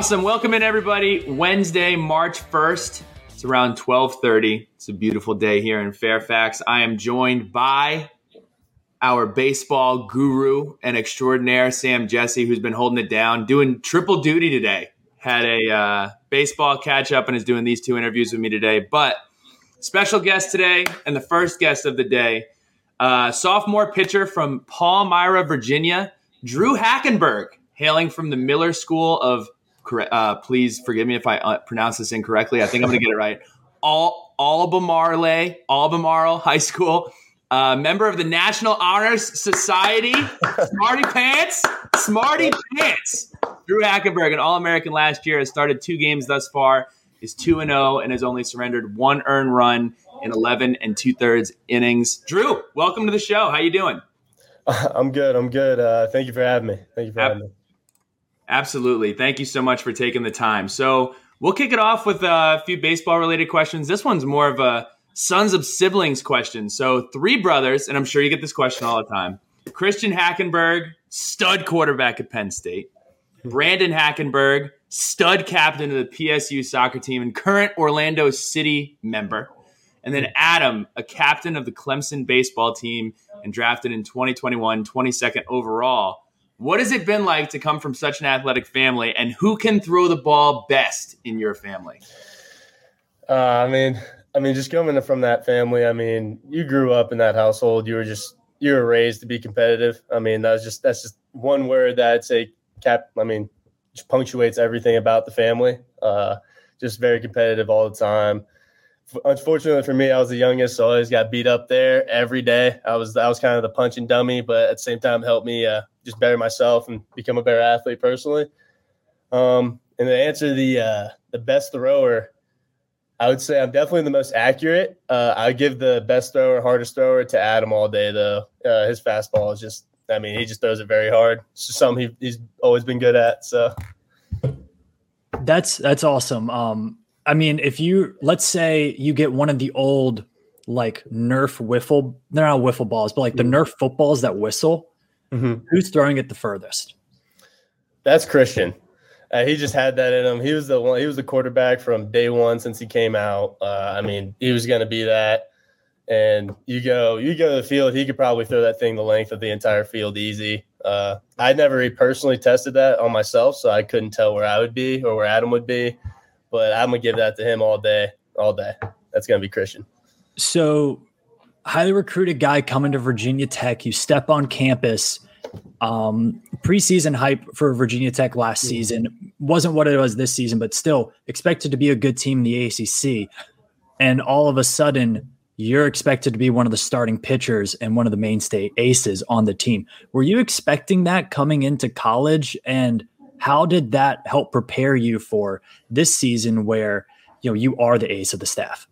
Awesome. Welcome in everybody. Wednesday, March 1st. It's around 12:30. It's a beautiful day here in Fairfax. I am joined by our baseball guru and extraordinaire Sam Jesse who's been holding it down, doing triple duty today. Had a uh, baseball catch up and is doing these two interviews with me today. But special guest today and the first guest of the day, uh, sophomore pitcher from Palmyra, Virginia, Drue Hackenberg, hailing from the Miller School of. Corre- Uh, please forgive me if I uh, pronounce this incorrectly. I think I'm going to get it right. All Albemarle, Albemarle High School, uh, member of the National Honors Society, Smarty Pants, Smarty Pants. Drue Hackenberg, an All American last year, has started two games thus far, is 2 and 0, and has only surrendered one earned run in 11 and two thirds innings. Drue, welcome to the show. How you doing? I'm good. I'm good. Uh, thank you for having me. Thank you for having me. Absolutely. Thank you so much for taking the time. So we'll kick it off with a few baseball related questions. This one's more of a sons of siblings question. So three brothers, and I'm sure you get this question all the time. Christian Hackenberg, stud quarterback at Penn State. Brandon Hackenberg, stud captain of the PSU soccer team and current Orlando City member. And then Adam, a captain of the Clemson baseball team and drafted in 2021, 22nd overall. What has it been like to come from such an athletic family, and who can throw the ball best in your family? Uh, I mean, I mean, just coming from that family. I mean, you grew up in that household. You were just you were raised to be competitive. I mean, that's just that's just one word that I'd say cap. I mean, just punctuates everything about the family. Uh, just very competitive all the time. Unfortunately for me, I was the youngest, so I always got beat up there every day. I was I was kind of the punching dummy, but at the same time, helped me uh, just better myself and become a better athlete personally. Um, and to answer the uh, the best thrower, I would say I'm definitely the most accurate. Uh, I give the best thrower, hardest thrower to Adam all day though. Uh, his fastball is just, I mean, he just throws it very hard. It's just something he, he's always been good at. So That's that's awesome. Um, I mean, if you let's say you get one of the old like Nerf wiffle, they're not wiffle balls, but like the Nerf footballs that whistle. Mhm. Who's throwing it the furthest? that's Christian. Uh, he just had that in him. He was the one. He was the quarterback from day one since he came out. Uh, I mean, he was going to be that. And you go, you go to the field. He could probably throw that thing the length of the entire field easy. Uh, I never personally tested that on myself, so I couldn't tell where I would be or where Adam would be. But I'm gonna give that to him all day, all day. That's gonna be Christian. So, highly recruited guy coming to Virginia Tech. You step on campus. Um, preseason hype for Virginia Tech last season wasn't what it was this season, but still expected to be a good team in the ACC. And all of a sudden, you're expected to be one of the starting pitchers and one of the mainstay aces on the team. Were you expecting that coming into college? And how did that help prepare you for this season where you know you are the ace of the staff?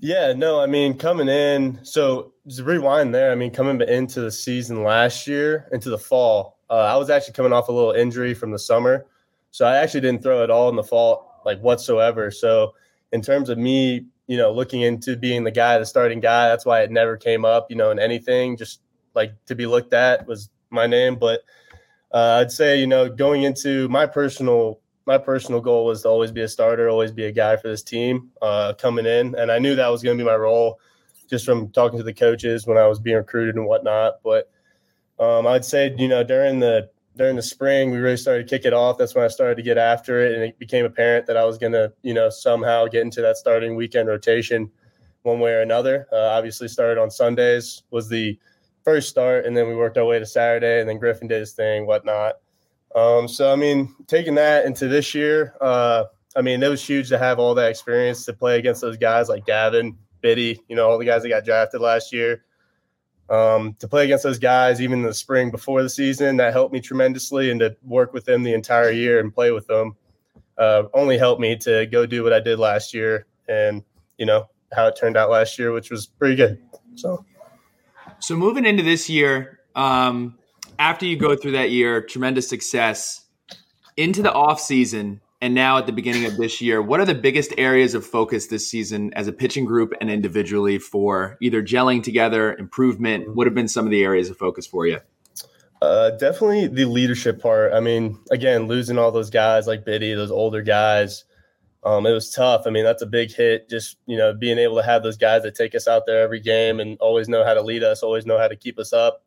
Yeah, no, I mean coming in. So rewind there. I mean coming into the season last year, into the fall. Uh, I was actually coming off a little injury from the summer, so I actually didn't throw it all in the fall, like whatsoever. So in terms of me, you know, looking into being the guy, the starting guy, that's why it never came up, you know, in anything. Just like to be looked at was my name, but uh, I'd say you know going into my personal my personal goal was to always be a starter, always be a guy for this team uh, coming in, and I knew that was going to be my role, just from talking to the coaches when I was being recruited and whatnot. But um, I'd say you know during the during the spring we really started to kick it off. That's when I started to get after it, and it became apparent that I was going to you know somehow get into that starting weekend rotation. one way or another. Uh, obviously, started on Sundays was the first start, and then we worked our way to Saturday, and then Griffin did his thing, whatnot. Um, so I mean, taking that into this year, uh, I mean, it was huge to have all that experience to play against those guys like Gavin, Biddy, you know, all the guys that got drafted last year. Um, to play against those guys, even in the spring before the season, that helped me tremendously, and to work with them the entire year and play with them uh, only helped me to go do what I did last year, and you know how it turned out last year, which was pretty good. So, so moving into this year, um, after you go through that year, tremendous success into the off season and now at the beginning of this year, what are the biggest areas of focus this season as a pitching group and individually for either gelling together, improvement? What have been some of the areas of focus for you? Uh, definitely the leadership part. I mean, again, losing all those guys like Biddy, those older guys, um, it was tough. I mean, that's a big hit. Just you know, being able to have those guys that take us out there every game and always know how to lead us, always know how to keep us up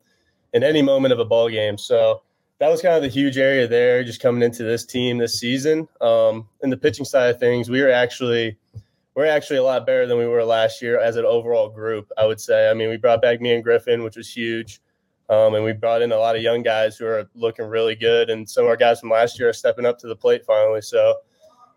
in any moment of a ball game. So that was kind of the huge area there, just coming into this team this season. Um, in the pitching side of things, we were actually we're actually a lot better than we were last year as an overall group. I would say. I mean, we brought back me and Griffin, which was huge, um, and we brought in a lot of young guys who are looking really good, and some of our guys from last year are stepping up to the plate finally. So,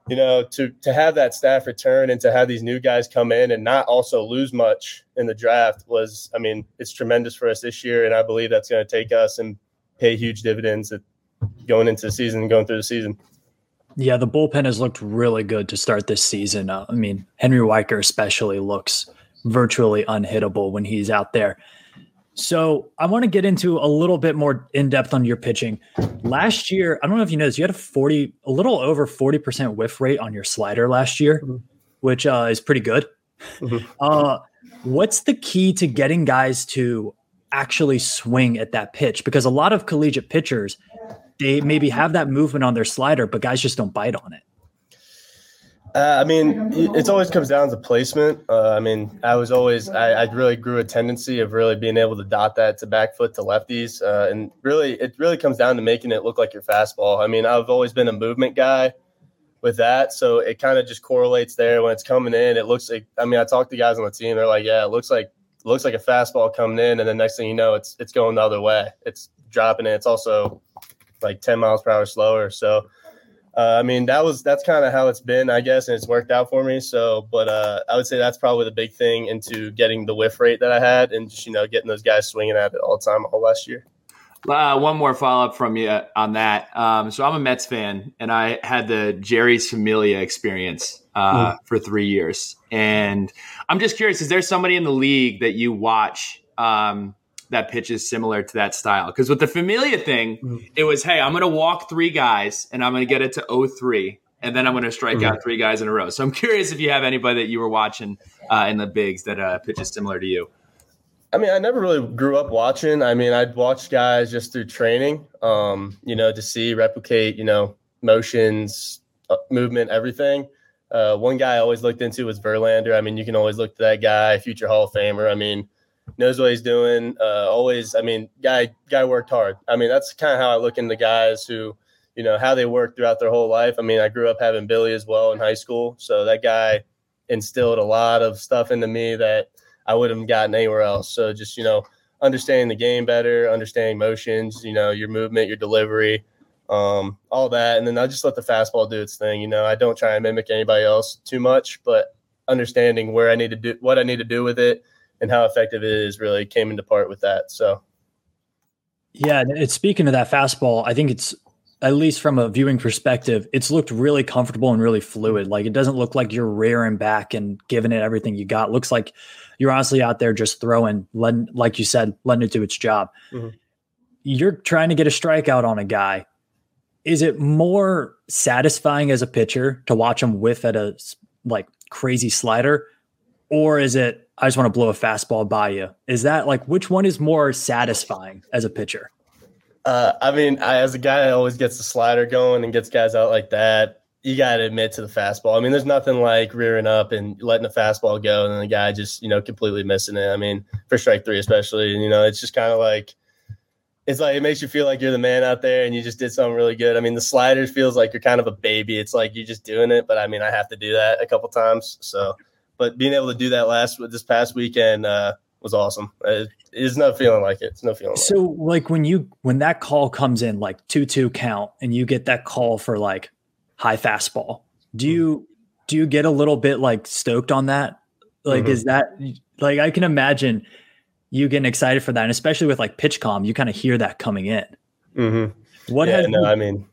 you know, to to have that staff return and to have these new guys come in and not also lose much in the draft was, I mean, it's tremendous for us this year, and I believe that's going to take us and pay huge dividends at going into the season and going through the season. Yeah, the bullpen has looked really good to start this season. Uh, I mean, Henry Weycker especially looks virtually unhittable when he's out there. So I want to get into a little bit more in depth on your pitching. Last year, I don't know if you noticed, you had a 40, a little over 40% whiff rate on your slider last year, mm-hmm. which uh, is pretty good. Mm-hmm. Uh, what's the key to getting guys to actually swing at that pitch because a lot of collegiate pitchers they maybe have that movement on their slider but guys just don't bite on it uh, I mean, it always comes down to placement. Uh, I mean, I was always, I, I, really grew a tendency of really being able to dot that to back foot to lefties. Uh, and really, it really comes down to making it look like your fastball. I mean, I've always been a movement guy with that. So it kind of just correlates there when it's coming in. It looks like, I mean, I talked to guys on the team. They're like, yeah, it looks like looks like a fastball coming in, and the next thing you know, it's it's going the other way. It's dropping it. It's also like 10 miles per hour slower. So, uh, I mean, that was that's kind of how it's been, I guess, and it's worked out for me. So, but uh, I would say that's probably the big thing into getting the whiff rate that I had, and just you know getting those guys swinging at it all the time all last year. Uh, one more follow up from you on that. Um, so I'm a Mets fan, and I had the Jeurys Familia experience uh, mm. for three years. And I'm just curious: is there somebody in the league that you watch um, that pitches similar to that style? Because with the Familia thing, mm. it was, hey, I'm going to walk three guys, and I'm going to get it to 03, and then I'm going to strike mm. out three guys in a row. So I'm curious if you have anybody that you were watching uh, in the bigs that uh, pitches similar to you. I mean, I never really grew up watching. I mean, I'd watch guys just through training, um, you know, to see replicate, you know, motions, uh, movement, everything. Uh, one guy I always looked into was Verlander. I mean, you can always look to that guy, future Hall of Famer. I mean, knows what he's doing. Uh, always, I mean, guy guy worked hard. I mean, that's kind of how I look into guys who, you know, how they work throughout their whole life. I mean, I grew up having Billy as well in high school, so that guy instilled a lot of stuff into me that I wouldn't have gotten anywhere else. So just you know, understanding the game better, understanding motions, you know, your movement, your delivery, um, all that, and then I just let the fastball do its thing. You know, I don't try and mimic anybody else too much, but understanding where I need to do what I need to do with it and how effective it is really came into part with that. So. Yeah, it's speaking of that fastball, I think it's at least from a viewing perspective, it's looked really comfortable and really fluid. Like it doesn't look like you're rearing back and giving it everything you got. It looks like you're honestly out there just throwing, letting, like you said, letting it do its job. Mm-hmm. You're trying to get a strikeout on a guy. Is it more satisfying as a pitcher to watch him whiff at a like crazy slider, or is it I just want to blow a fastball by you? Is that like which one is more satisfying as a pitcher? Uh, I mean, I, as a guy that always gets the slider going and gets guys out like that, you got to admit to the fastball. I mean, there's nothing like rearing up and letting the fastball go and then the guy just, you know, completely missing it. I mean, for strike three, especially, you know, it's just kind of like, it's like it makes you feel like you're the man out there and you just did something really good. I mean, the slider feels like you're kind of a baby. It's like you're just doing it, but I mean, I have to do that a couple times. So, but being able to do that last this past weekend uh, was awesome. It, it's no feeling like it. It's no feeling. So like when you when that call comes in like two two count and you get that call for like high fastball, do you do you get a little bit like stoked on that? Like Mhm. is that like I can imagine you getting excited for that, and especially with like PitchCom, you kind of hear that coming in. Mm-hmm. What yeah, has no, I mean,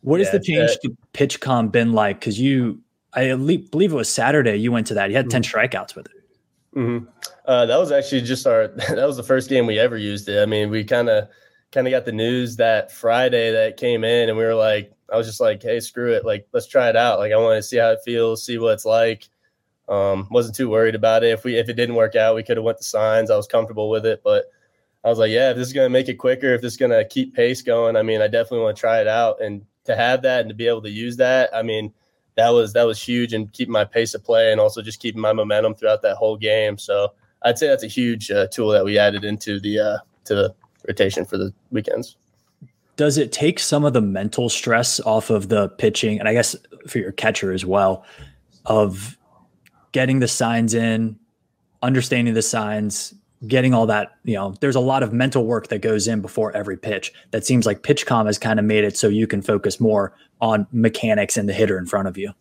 what has the change that- to PitchCom been like? Because you, I believe it was Saturday. You went to that. You had ten Mm-hmm. strikeouts with it. hmm Uh, that was actually just our. That was the first game we ever used it. I mean, we kind of, kind of got the news that Friday that came in, and we were like, I was just like, hey, screw it, like let's try it out. Like I want to see how it feels, see what it's like. Um, wasn't too worried about it. If we if it didn't work out, we could have went to signs. I was comfortable with it, but I was like, yeah, if this is gonna make it quicker, if this is gonna keep pace going, I mean, I definitely want to try it out. And to have that and to be able to use that, I mean, that was that was huge and keeping my pace of play and also just keeping my momentum throughout that whole game. So I'd say that's a huge uh, tool that we added into the uh, to the rotation for the weekends. Does it take some of the mental stress off of the pitching, and I guess for your catcher as well, of getting the signs in, understanding the signs, getting all that? You know, there's a lot of mental work that goes in before every pitch. That seems like PitchCom has kind of made it so you can focus more on mechanics and the hitter in front of you.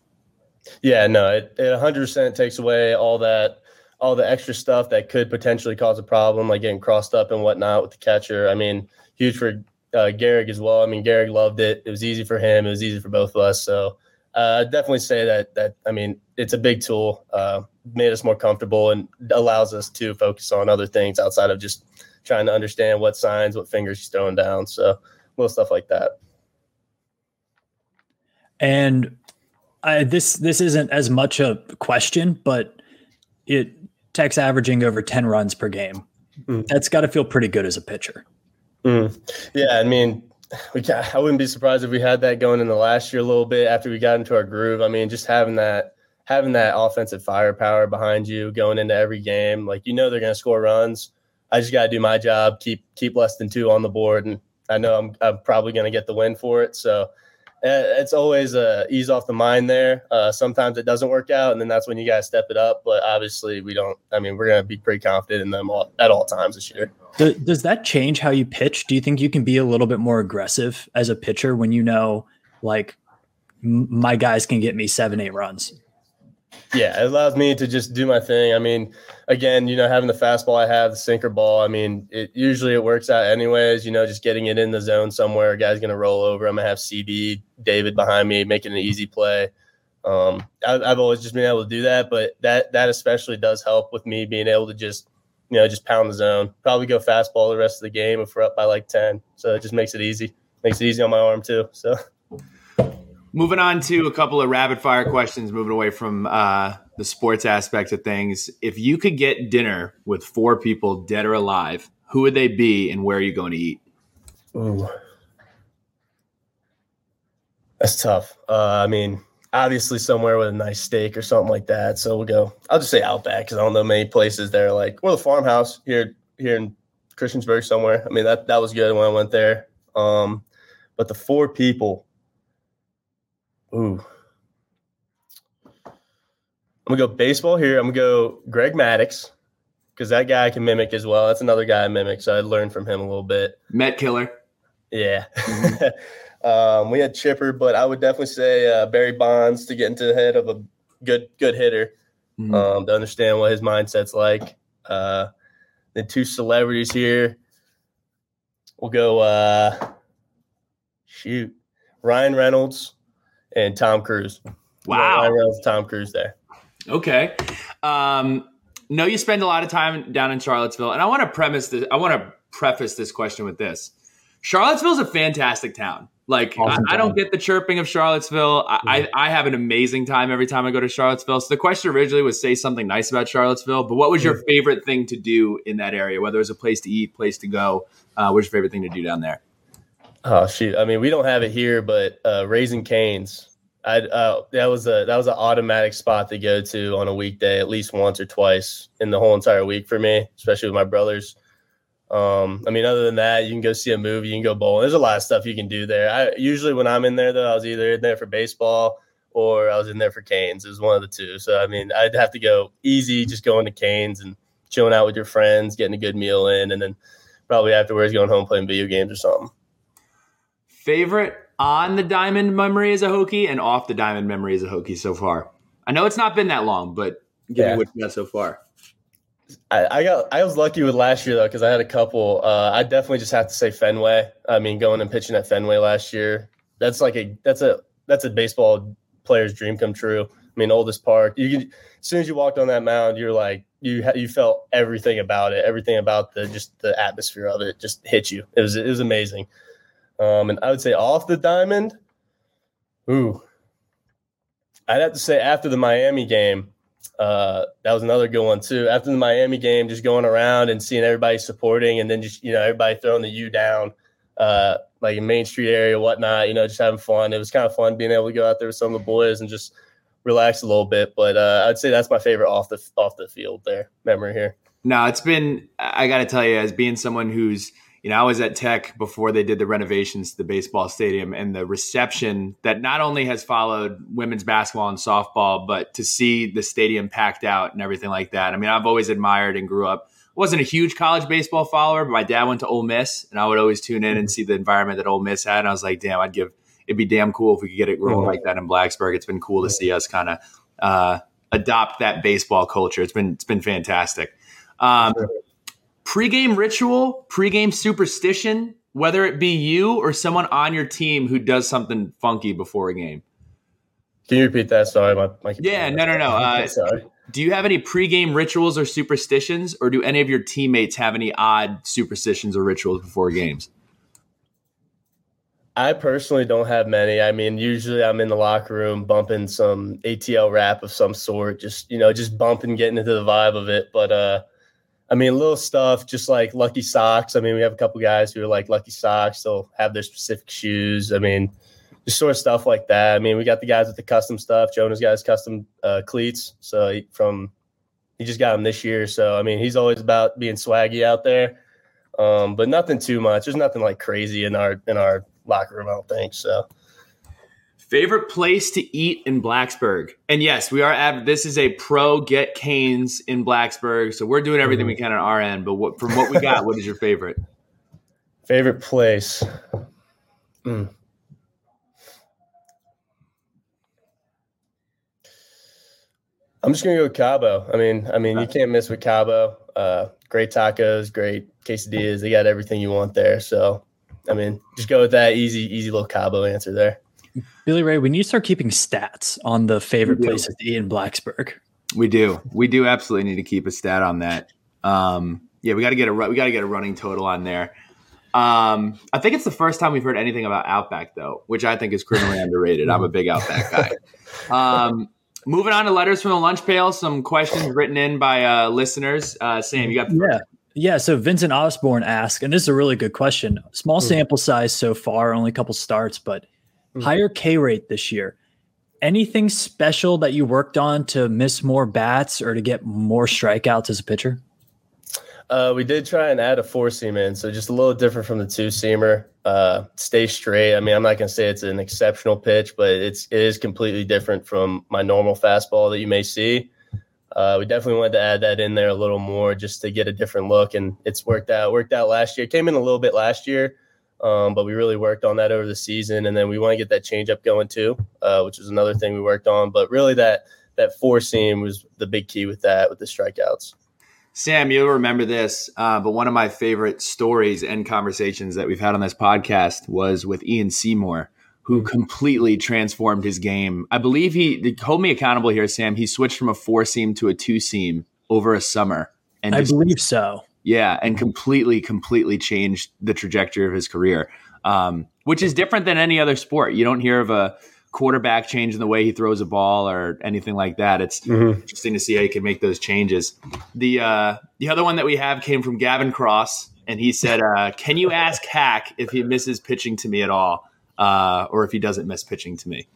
Yeah, no, it, it 100% takes away all that, all the extra stuff that could potentially cause a problem, like getting crossed up and whatnot with the catcher. I mean, huge for uh, Garrick as well. I mean, Garrick loved it. It was easy for him. It was easy for both of us. So uh, I'd definitely say that that I mean, it's a big tool. Uh, made us more comfortable and allows us to focus on other things outside of just trying to understand what signs, what fingers he's throwing down. So little stuff like that. And I, this this isn't as much a question, but it Tech's averaging over ten runs per game. Mm. That's got to feel pretty good as a pitcher. Mm. Yeah, I mean, we I wouldn't be surprised if we had that going in the last year a little bit after we got into our groove. I mean, just having that having that offensive firepower behind you going into every game, like you know they're going to score runs. I just got to do my job, keep keep less than two on the board, and I know I'm I'm probably going to get the win for it. So uh, it's always a ease off the mind there. Uh, sometimes it doesn't work out, and then that's when you to step it up. But obviously, we don't. I mean, we're going to be pretty confident in them all, at all times this year. Do- Does that change how you pitch? Do you think you can be a little bit more aggressive as a pitcher when you know, like, my guys can get me seven, eight runs? Yeah, it allows me to just do my thing. I mean, again, you know, having the fastball I have, the sinker ball, I mean, it usually it works out anyways, you know, just getting it in the zone somewhere, a guy's going to roll over. I'm going to have CD, David behind me, making an easy play. Um, I, I've always just been able to do that, but that that especially does help with me being able to just, you know, just pound the zone. Probably go fastball the rest of the game if we're up by like 10. So it just makes it easy. Makes it easy on my arm too. So Moving on to a couple of rapid fire questions, moving away from uh, the sports aspect of things. If you could get dinner with four people, dead or alive, who would they be and where are you going to eat? Ooh. That's tough. Uh, I mean, obviously somewhere with a nice steak or something like that. So we'll go. I'll just say Outback because I don't know many places there. Like, well, the farmhouse here here in Christiansburg somewhere. I mean, that that was good when I went there. Um, but the four people. Ooh. I'm gonna go baseball here. I'm gonna go Greg Maddux because that guy I can mimic as well. That's another guy I mimic, so I learned from him a little bit. Met killer. Yeah. um, we had Chipper, but I would definitely say uh, Barry Bonds to get into the head of a good good hitter Mhm. um, to understand what his mindset's like. Uh, the two celebrities here. We'll go. Uh, shoot, Ryan Reynolds and Tom Cruise. Wow. Ryan Reynolds, and Tom Cruise there. Okay. Um, no, you spend a lot of time down in Charlottesville, and I want to premise this. I want to preface this question with this: Charlottesville's a fantastic town. Like, Awesome I, I don't get the chirping of Charlottesville. I, I, I have an amazing time every time I go to Charlottesville. So the question originally was say something nice about Charlottesville, but what was your favorite thing to do in that area? Whether it was a place to eat, place to go, uh, what's your favorite thing to do down there? Oh shoot! I mean, we don't have it here, but uh, Raising Canes, I uh, that was a that was an automatic spot to go to on a weekday at least once or twice in the whole entire week for me, especially with my brothers. Um, I mean, other than that, you can go see a movie, you can go bowling. There's a lot of stuff you can do there. I usually when I'm in there though, I was either in there for baseball or I was in there for Canes. It was one of the two. So I mean, I'd have to go easy, just going to Canes and chilling out with your friends, getting a good meal in, and then probably afterwards going home playing video games or something. Favorite on the diamond memory as a Hokie and off the diamond memory as a Hokie so far? I know it's not been that long, but give Yeah. me what you got so far. I, I got I was lucky with last year though because I had a couple. Uh, I definitely just have to say Fenway. I mean, going and pitching at Fenway last year, that's like a that's a that's a baseball player's dream come true. I mean, oldest park. You could, as soon as you walked on that mound, you're like you you felt everything about it, everything about the just the atmosphere of it just hit you. It was it was amazing. Um, and I would say off the diamond, ooh, I'd have to say after the Miami game, uh, that was another good one too. After the Miami game, just going around and seeing everybody supporting, and then just you know everybody throwing the U down, uh, like in Main Street area, whatnot. You know, just having fun. It was kind of fun being able to go out there with some of the boys and just relax a little bit. But uh, I'd say that's my favorite off the off the field there memory here. No, it's been, I got to tell you, as being someone who's, you know, I was at Tech before they did the renovations to the baseball stadium and the reception that not only has followed women's basketball and softball, but to see the stadium packed out and everything like that. I mean, I've always admired and grew up. Wasn't a huge college baseball follower, but my dad went to Ole Miss and I would always tune in and see the environment that Ole Miss had. And I was like, damn, I'd give, it'd be damn cool if we could get it rolling like that in Blacksburg. It's been cool to see us kind of, uh, adopt that baseball culture. It's been, it's been fantastic. Um, Pre-game ritual, pre-game superstition, whether it be you or someone on your team who does something funky before a game. Can you repeat that? Sorry, my, my Yeah, no, no, no. Uh, Sorry. Do you have any pre-game rituals or superstitions, or do any of your teammates have any odd superstitions or rituals before games? I personally don't have many. I mean, usually I'm in the locker room bumping some ATL rap of some sort, just you know, just bumping, getting into the vibe of it. But uh I mean, little stuff, just like Lucky Socks. I mean, we have a couple guys who are like Lucky Socks. They'll have their specific shoes. I mean, just sort of stuff like that. I mean, we got the guys with the custom stuff. Jonah's got his custom uh, cleats. So he, from he just got them this year. So I mean, he's always about being swaggy out there. Um, but nothing too much. There's nothing like crazy in our in our locker room. I don't think so. Favorite place to eat in Blacksburg? And yes, we are. At, this is a pro get canes in Blacksburg, so we're doing everything we can on our end. But what, from what we got, what is your favorite? Favorite place. Mm. I'm just gonna go with Cabo. I mean, I mean, you can't miss with Cabo. Uh, great tacos, great quesadillas. They got everything you want there. So, I mean, just go with that easy, easy little Cabo answer there. Billy Ray, when you start keeping stats on the favorite places to eat in Blacksburg, We do. We do absolutely need to keep a stat on that. Um, yeah, we got to get a we got to get a running total on there. Um, I think it's the first time we've heard anything about Outback though, which I think is criminally underrated. I'm a big Outback guy. Um, moving on to letters from the lunch pail. Some questions written in by uh, listeners. Uh, Sam, you got the Yeah. Yeah. So Vincent Osborne asked, and this is a really good question. Small sample size so far, only a couple starts, but higher K rate this year. Anything special that you worked on to miss more bats or to get more strikeouts as a pitcher? Uh, we did try and add a four seam in, so just a little different from the two seamer. Uh, stay straight. I mean, I'm not gonna say it's an exceptional pitch, but it's it is completely different from my normal fastball that you may see. Uh, we definitely wanted to add that in there a little more just to get a different look, and it's worked out. Worked out last year. Came in a little bit last year, um, but we really worked on that over the season, and then we want to get that changeup going too, uh, which is another thing we worked on. But really, that that four seam was the big key with that with the strikeouts. Sam, you'll remember this, uh, but one of my favorite stories and conversations that we've had on this podcast was with Ian Seymour, who completely transformed his game. I believe he hold me accountable here, Sam. He switched from a four seam to a two seam over a summer, and I just, believe so. Yeah, and completely, completely changed the trajectory of his career, um, which is different than any other sport. You don't hear of a quarterback changing the way he throws a ball or anything like that. It's interesting to see how you can make those changes. The uh, the other one that we have came from Gavin Cross, and he said, uh, "Can you ask Hack if he misses pitching to me at all, uh, or if he doesn't miss pitching to me?"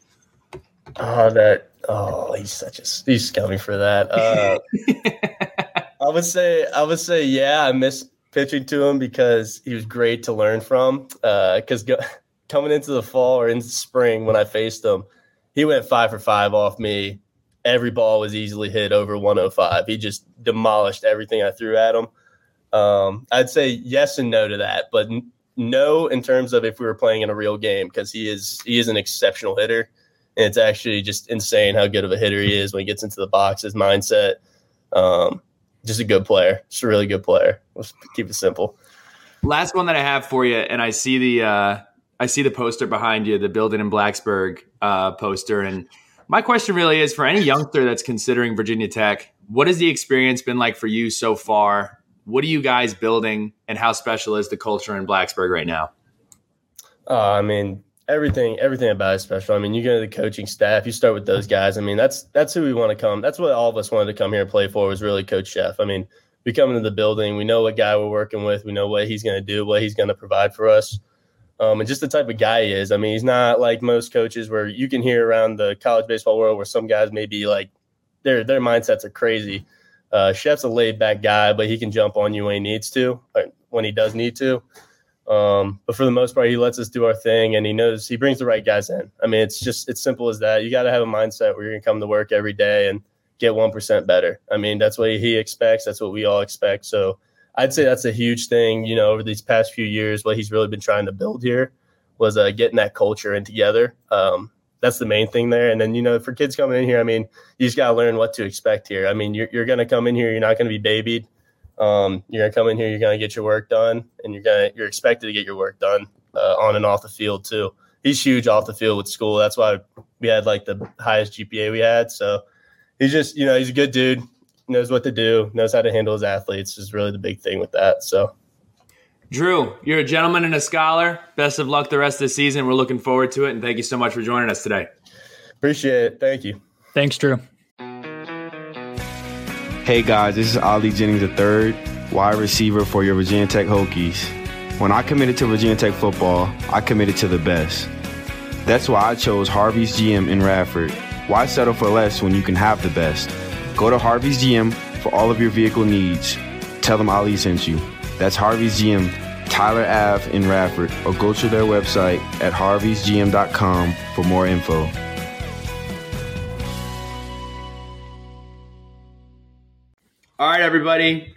Oh, that. Oh, he's such a he's scummy for that. Uh, would say I would say yeah, I miss pitching to him because he was great to learn from. Because go, coming into the fall or into spring when I faced him, he went five for five off me. Every ball was easily hit over 105. He just demolished everything I threw at him. Um, I'd say yes and no to that, but no in terms of if we were playing in a real game because he is he is an exceptional hitter, and it's actually just insane how good of a hitter he is when he gets into the box. His mindset, um, just a good player, just a really good player. Let's keep it simple. Last one that I have for you, and I see the uh, I see the poster behind you, the building in Blacksburg uh, poster, and my question really is for any youngster that's considering Virginia Tech, what has the experience been like for you so far? What are you guys building, and how special is the culture in Blacksburg right now? Uh, I mean, everything everything about it special. I mean, you go to the coaching staff, you start with those guys. I mean, that's that's who we want to come. That's what all of us wanted to come here and play for was really Coach Szefc. I mean, we come into the building, we know what guy we're working with, we know what he's going to do, what he's going to provide for us, um, and just the type of guy he is. I mean, he's not like most coaches where you can hear around the college baseball world where some guys may be like their their mindsets are crazy. Uh, Szefc's a laid back guy, but he can jump on you when he needs to, when he does need to. Um, but for the most part, he lets us do our thing, and he knows he brings the right guys in. I mean, it's just it's simple as that. You got to have a mindset where you're gonna come to work every day and get one percent better. I mean, that's what he expects. That's what we all expect. So I'd say that's a huge thing. You know, over these past few years, what he's really been trying to build here was uh, getting that culture in together. Um, that's the main thing there. And then, you know, for kids coming in here, I mean, you just got to learn what to expect here. I mean, you're, you're going to come in here, you're not going to be babied. Um, you're going to come in here, you're going to get your work done, and you're going to, you're expected to get your work done uh, on and off the field too. He's huge off the field with school. That's why we had like the highest GPA we had. So he's just, you know, he's a good dude, knows what to do, knows how to handle his athletes is really the big thing with that. So. Drue, you're a gentleman and a scholar. Best of luck the rest of the season. We're looking forward to it, and thank you so much for joining us today. Appreciate it. Thank you. Thanks, Drue. Hey guys, this is Ali Jennings III, wide receiver for your Virginia Tech Hokies. When I committed to Virginia Tech football, I committed to the best. That's why I chose Harvey's GM in Radford. Why settle for less when you can have the best? Go to Harvey's GM for all of your vehicle needs. Tell them Ali sent you. That's Harvey's GM, Tyler Ave in Radford, or go to their website at harveysgm.com for more info. All right, everybody.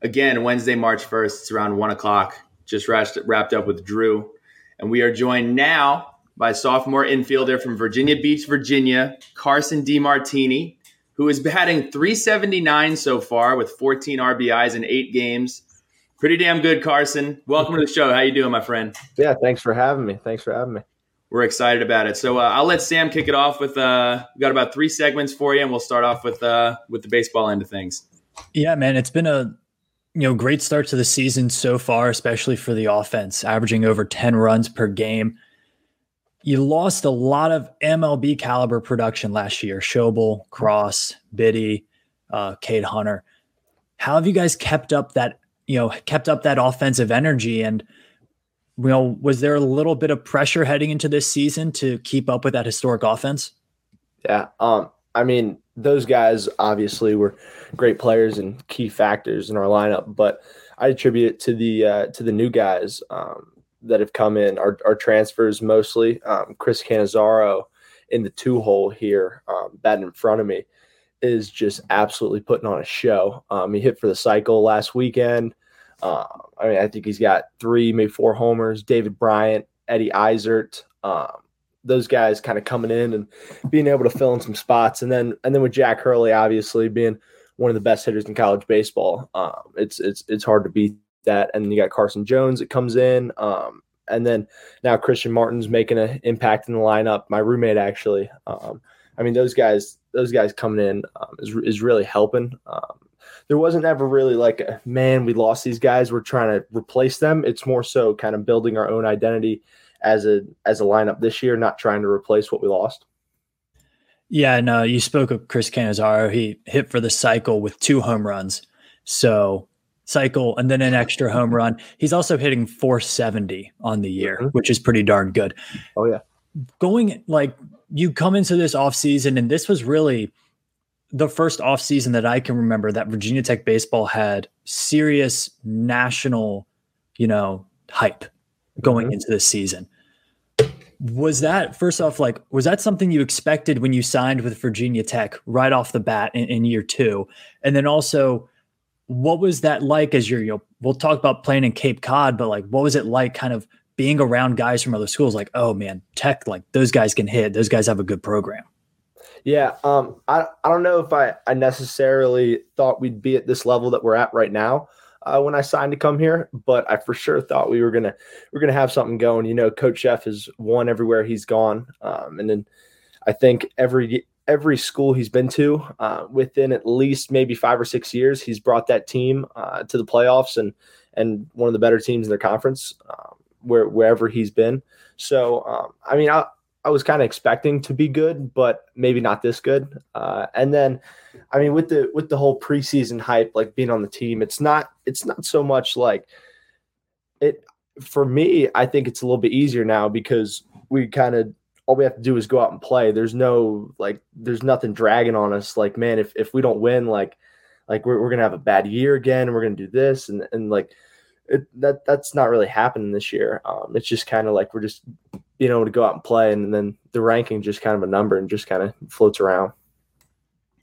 Again, Wednesday, March 1st, it's around 1 o'clock. Just wrapped, wrapped up with Drue. And we are joined now by sophomore infielder from Virginia Beach, Virginia, Carson DeMartini, who is batting 379 so far with 14 RBIs in eight games. Pretty damn good, Carson. Welcome to the show. How you doing, my friend? Yeah, thanks for having me. Thanks for having me. We're excited about it. So uh, I'll let Sam kick it off with. Uh, we got about three segments for you, and we'll start off with uh, with the baseball end of things. Yeah, man, it's been a you know great start to the season so far, especially for the offense, averaging over ten runs per game. You lost a lot of MLB caliber production last year: Schobel, Cross, Biddy, uh, Cade Hunter. How have you guys kept up that you know kept up that offensive energy? And you know, was there a little bit of pressure heading into this season to keep up with that historic offense? Yeah, um, I mean, those guys obviously were great players and key factors in our lineup, but I attribute it to the uh, to the new guys um, that have come in, our, our transfers mostly. Um, Chris Cannizzaro in the two hole here, um, batting in front of me, is just absolutely putting on a show. Um, he hit for the cycle last weekend. Uh, I mean, I think he's got three, maybe four homers. David Bryant, Eddie Eisert, um, those guys kind of coming in and being able to fill in some spots, and then and then with Jack Hurley, obviously being one of the best hitters in college baseball, um, it's it's it's hard to beat that. And you got Carson Jones that comes in, um, and then now Christian Martin's making an impact in the lineup. My roommate actually, um, I mean those guys those guys coming in um, is is really helping. Um, there wasn't ever really like a man we lost these guys we're trying to replace them it's more so kind of building our own identity as a as a lineup this year not trying to replace what we lost Yeah, no, you spoke of Chris Cannizzaro. He hit for the cycle with two home runs. So cycle and then an extra home run. He's also hitting 470 on the year, Mhm. which is pretty darn good. oh yeah Going like you come into this offseason, and this was really the first offseason that I can remember that Virginia Tech baseball had serious national, you know, hype going Mhm. into this season. Was that first off, like, was that something you expected when you signed with Virginia Tech right off the bat in, in year two? And then also, what was that like as you're, you know, we'll talk about playing in Cape Cod, but like, what was it like kind of being around guys from other schools? Like, oh man, Tech, like, those guys can hit, those guys have a good program. Yeah, um, I I don't know if I I necessarily thought we'd be at this level that we're at right now uh, when I signed to come here, but I for sure thought we were gonna we're gonna have something going. You know, Coach Szefc has won everywhere he's gone, um, and then I think every every school he's been to uh, within at least maybe five or six years, he's brought that team uh, to the playoffs and and one of the better teams in their conference um, where wherever he's been. So um, I mean, I, I was kind of expecting to be good, but maybe not this good. Uh, and then, I mean, with the with the whole preseason hype, like being on the team, it's not it's not so much like it for me. I think it's a little bit easier now because we kind of all we have to do is go out and play. There's no like there's nothing dragging on us. Like man, if if we don't win, like like we're we're gonna have a bad year again, and we're gonna do this and and like. It, that that's not really happening this year. Um, it's just kind of like we're just being able to go out and play, and then the ranking just kind of a number and just kind of floats around.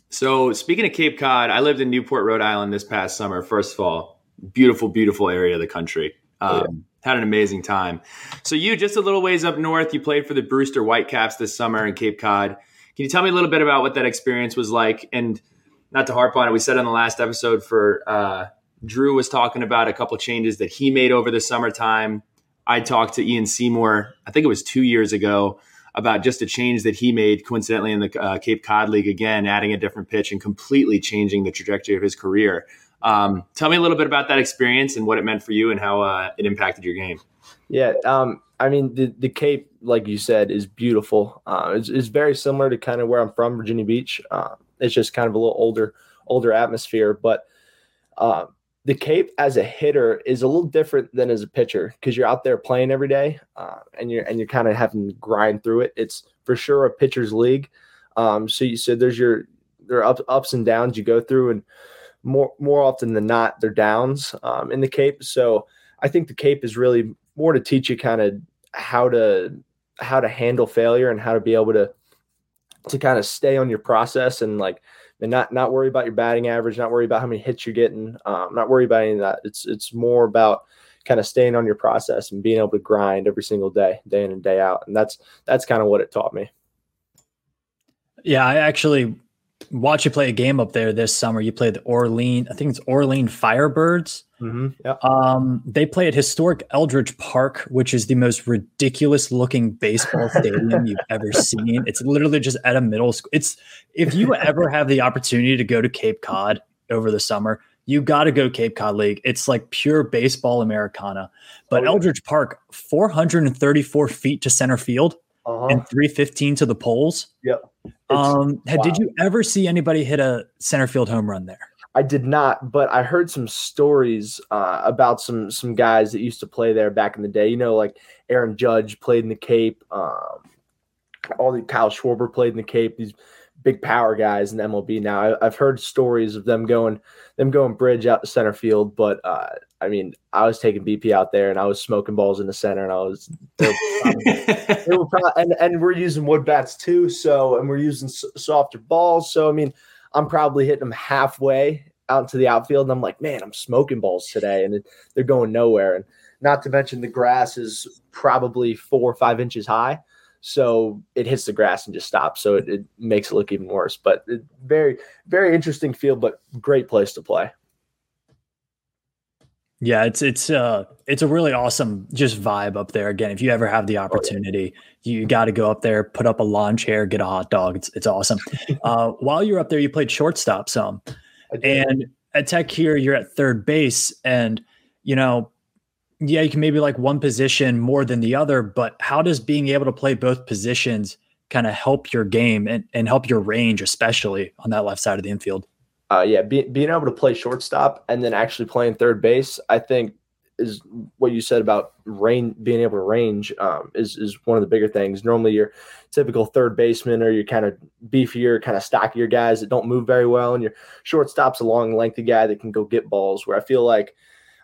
So speaking of Cape Cod, I lived in Newport, Rhode Island this past summer. First of all, beautiful, beautiful area of the country. Um, yeah. Had an amazing time. So you just a little ways up north. You played for the Brewster Whitecaps this summer in Cape Cod. Can you tell me a little bit about what that experience was like? And not to harp on it, we said on the last episode for uh, Drue was talking about a couple changes that he made over the summertime I talked to Ian Seymour, I think it was two years ago, about just a change that he made coincidentally in the uh, Cape Cod League again, adding a different pitch and completely changing the trajectory of his career. Um, tell me a little bit about that experience and what it meant for you and how uh, it impacted your game. Yeah, um, I mean the the Cape, like you said, is beautiful. Uh, it's, it's, very similar to kind of where I'm from, Virginia Beach. Uh, it's just kind of a little older older atmosphere, but uh, the Cape as a hitter is a little different than as a pitcher because you're out there playing every day, uh, and you're and you're kind of having to grind through it. It's for sure a pitcher's league. Um, so you said there's your there are ups, ups and downs you go through, and more more often than not they're downs um, in the Cape. So I think the Cape is really more to teach you kind of how to how to handle failure and how to be able to to kind of stay on your process and like and not not worry about your batting average, not worry about how many hits you're getting, um, not worry about any of that. It's it's more about kind of staying on your process and being able to grind every single day, day in and day out. And that's that's kind of what it taught me. Yeah, I actually watched you play a game up there this summer. You played the Orlean, I think it's Orlean Firebirds. Mm-hmm. Yeah. Um, they play at historic Eldridge Park, which is the most ridiculous looking baseball stadium you've ever seen. It's literally just at a middle school. It's if you ever have the opportunity to go to Cape Cod over the summer, you got to go Cape Cod League. It's like pure baseball Americana. But oh, yeah. Eldridge Park, 434 feet to center field uh-huh. and 315 to the poles. Yep. Um, wow. did you ever see anybody hit a center field home run there? I did not, but I heard some stories uh, about some some guys that used to play there back in the day. You know, like Aaron Judge played in the Cape. Um, all the Kyle Schwarber played in the Cape. These big power guys in MLB now. I, have heard stories of them going them going bridge out to center field, but uh, I mean, I was taking BP out there and I was smoking balls in the center, and I was probably, probably, and and we're using wood bats too, so and we're using softer balls, so I mean I'm probably hitting them halfway out to the outfield, and I'm like, man, I'm smoking balls today, and it, they're going nowhere. And not to mention the grass is probably four or five inches high, so it hits the grass and just stops. So it, it makes it look even worse. But it, very, very interesting field, but great place to play. Yeah, it's it's uh it's a really awesome just vibe up there. Again, if you ever have the opportunity, you got to go up there, put up a lawn chair, get a hot dog. It's it's awesome. uh, while you're up there, you played shortstop some, and at Tech here, you're at third base, and you know, yeah, you can maybe like one position more than the other, but how does being able to play both positions kind of help your game and, and help your range, especially on that left side of the infield? Uh, yeah, be, being able to play shortstop and then actually playing third base, I think is what you said about rain being able to range um, is is one of the bigger things. Normally, your typical third baseman or your kind of beefier, kind of stockier guys that don't move very well, and your shortstop's a long, lengthy guy that can go get balls. Where I feel like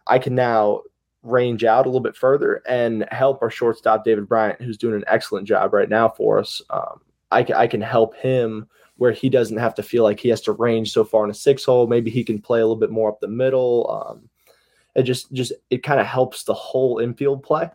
I can now range out a little bit further and help our shortstop David Bryant, who's doing an excellent job right now for us. Um, I, I can help him where he doesn't have to feel like he has to range so far in a six hole. Maybe he can play a little bit more up the middle. Um, it just just it kind of helps the whole infield play.